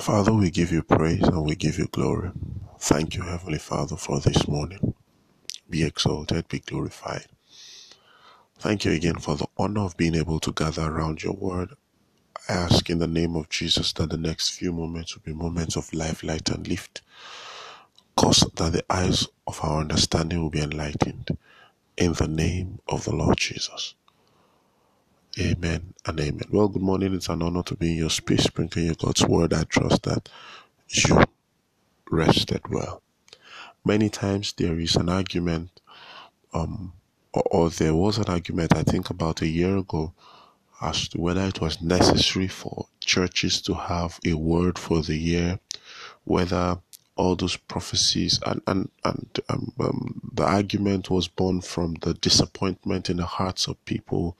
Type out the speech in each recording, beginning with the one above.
Father, we give you praise and we give you glory. Thank you, Heavenly Father, for this morning. Be exalted, be glorified. Thank you again for the honor of being able to gather around your word. I ask in the name of Jesus that the next few moments will be moments of life, light, and lift. Cause that the eyes of our understanding will be enlightened. In the name of the Lord Jesus. Amen and amen. Well, good morning. It's an honor to be in your space, sprinkling your God's word. I trust that you rested well. Many times there is an argument, um, or, or there was an argument, I think about a year ago, as to whether it was necessary for churches to have a word for the year, whether all those prophecies and and and um, um, the argument was born from the disappointment in the hearts of people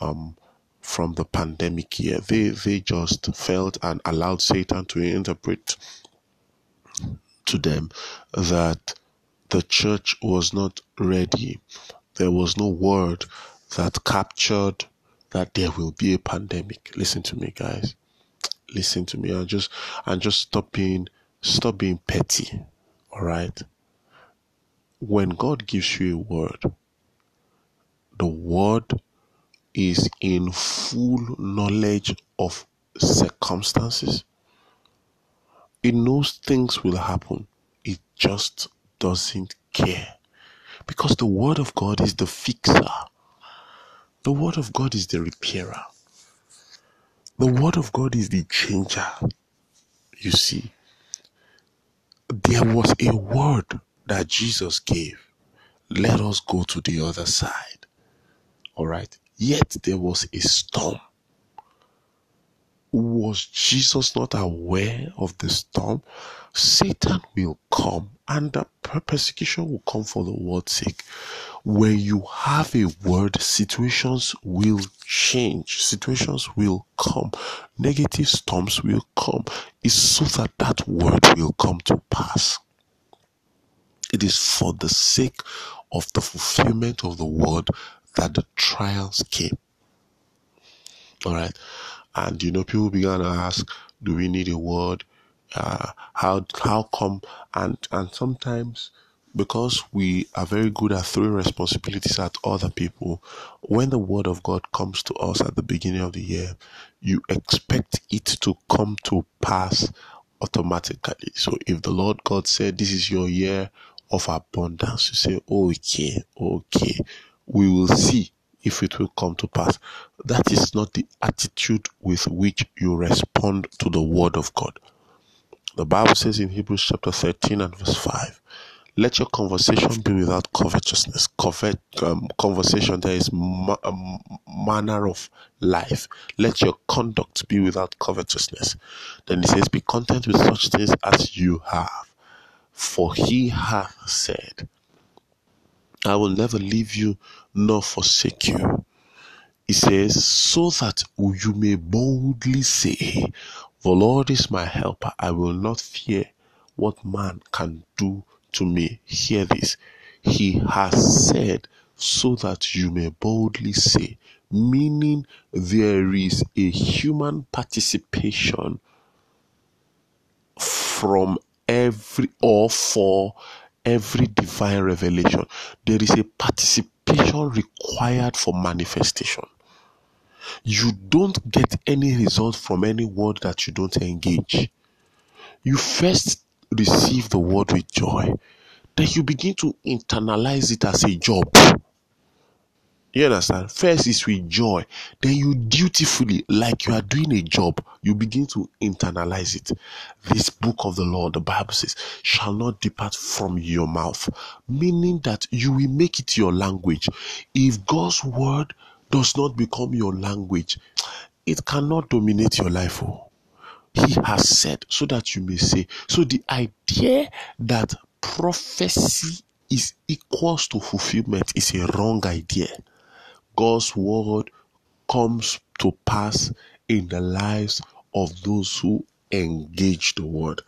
um, from the pandemic year. They they just felt and allowed Satan to interpret to them that the church was not ready. There was no word that captured that there will be a pandemic. Listen to me, guys. Listen to me. And just and just stop being stop being petty. All right. When God gives you a word, the word is in full knowledge of circumstances. It knows things will happen. It just doesn't care. Because the Word of God is the fixer, the Word of God is the repairer, the Word of God is the changer. You see, there was a word that Jesus gave. Let us go to the other side. All right. Yet there was a storm. Was Jesus not aware of the storm? Satan will come and the persecution will come for the word's sake. When you have a word, situations will change, situations will come, negative storms will come. It's so that that word will come to pass. It is for the sake of the fulfillment of the word that the trials came. All right. And you know, people began to ask, do we need a word? Uh, how how come? And and sometimes because we are very good at throwing responsibilities at other people, when the word of God comes to us at the beginning of the year, you expect it to come to pass automatically. So if the Lord God said, This is your year of abundance, you say, Okay, okay, we will see if it will come to pass. That is not the attitude with which you respond to the word of God. The Bible says in Hebrews chapter 13 and verse 5, let your conversation be without covetousness. Covet, um, conversation, there is ma- um, manner of life. Let your conduct be without covetousness. Then he says, Be content with such things as you have. For he hath said, I will never leave you nor forsake you. He says, so that you may boldly say, The Lord is my helper. I will not fear what man can do to me. Hear this. He has said, so that you may boldly say, meaning there is a human participation from every or for every divine revelation. There is a participation required for manifestation. You don't get any result from any word that you don't engage. You first receive the word with joy, then you begin to internalize it as a job. You understand? First is with joy, then you dutifully, like you are doing a job, you begin to internalize it. This book of the Lord, the Bible says, shall not depart from your mouth, meaning that you will make it your language. If God's word does not become your language, it cannot dominate your life. Oh. He has said so that you may say. So the idea that prophecy is equals to fulfillment is a wrong idea. God's word comes to pass in the lives of those who engage the word.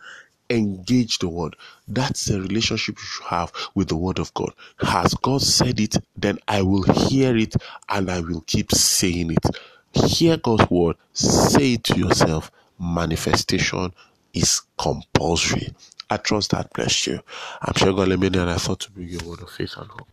Engage the word. That's the relationship you should have with the word of God. Has God said it, then I will hear it and I will keep saying it. Hear God's word, say it to yourself. Manifestation is compulsory. I trust that bless you. I'm sure God let me know and I thought to bring you a word of faith and hope.